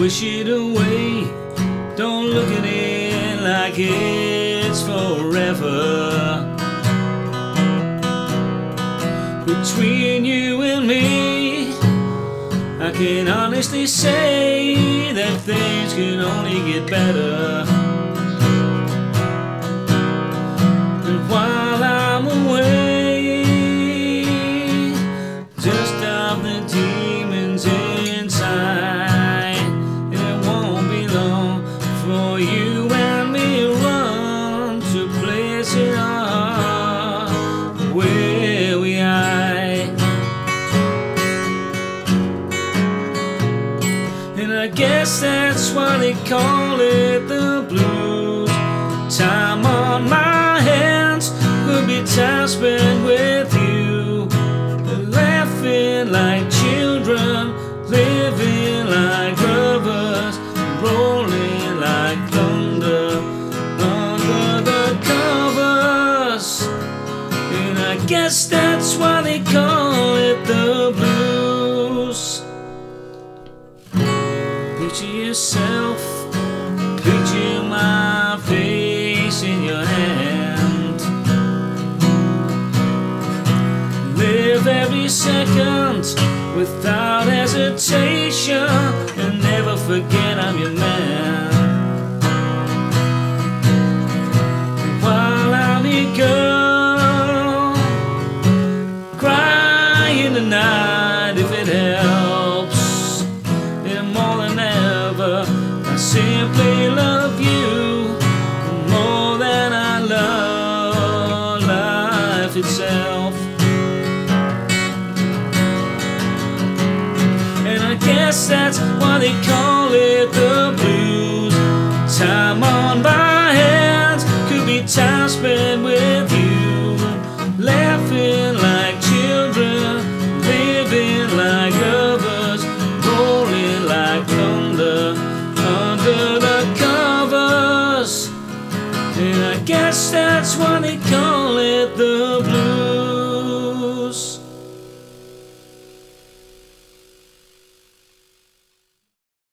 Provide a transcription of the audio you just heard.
Wish it away. Don't look at it like it's forever. Between you and me, I can honestly say that things can only get better. For you and me run to places where we hide. And I guess that's why they call it the blues. Time on my hands could be time spent with you. Laughing like children, living like brothers, rolling guess that's why they call it the blues. Picture yourself, picture my face in your hand. Live every second without hesitation, in the night if it helps. And more than ever, I simply love you more than I love life itself. And I guess that's why they call it the blues. Time on my hands could be time spent with guess that's why they call it the blues.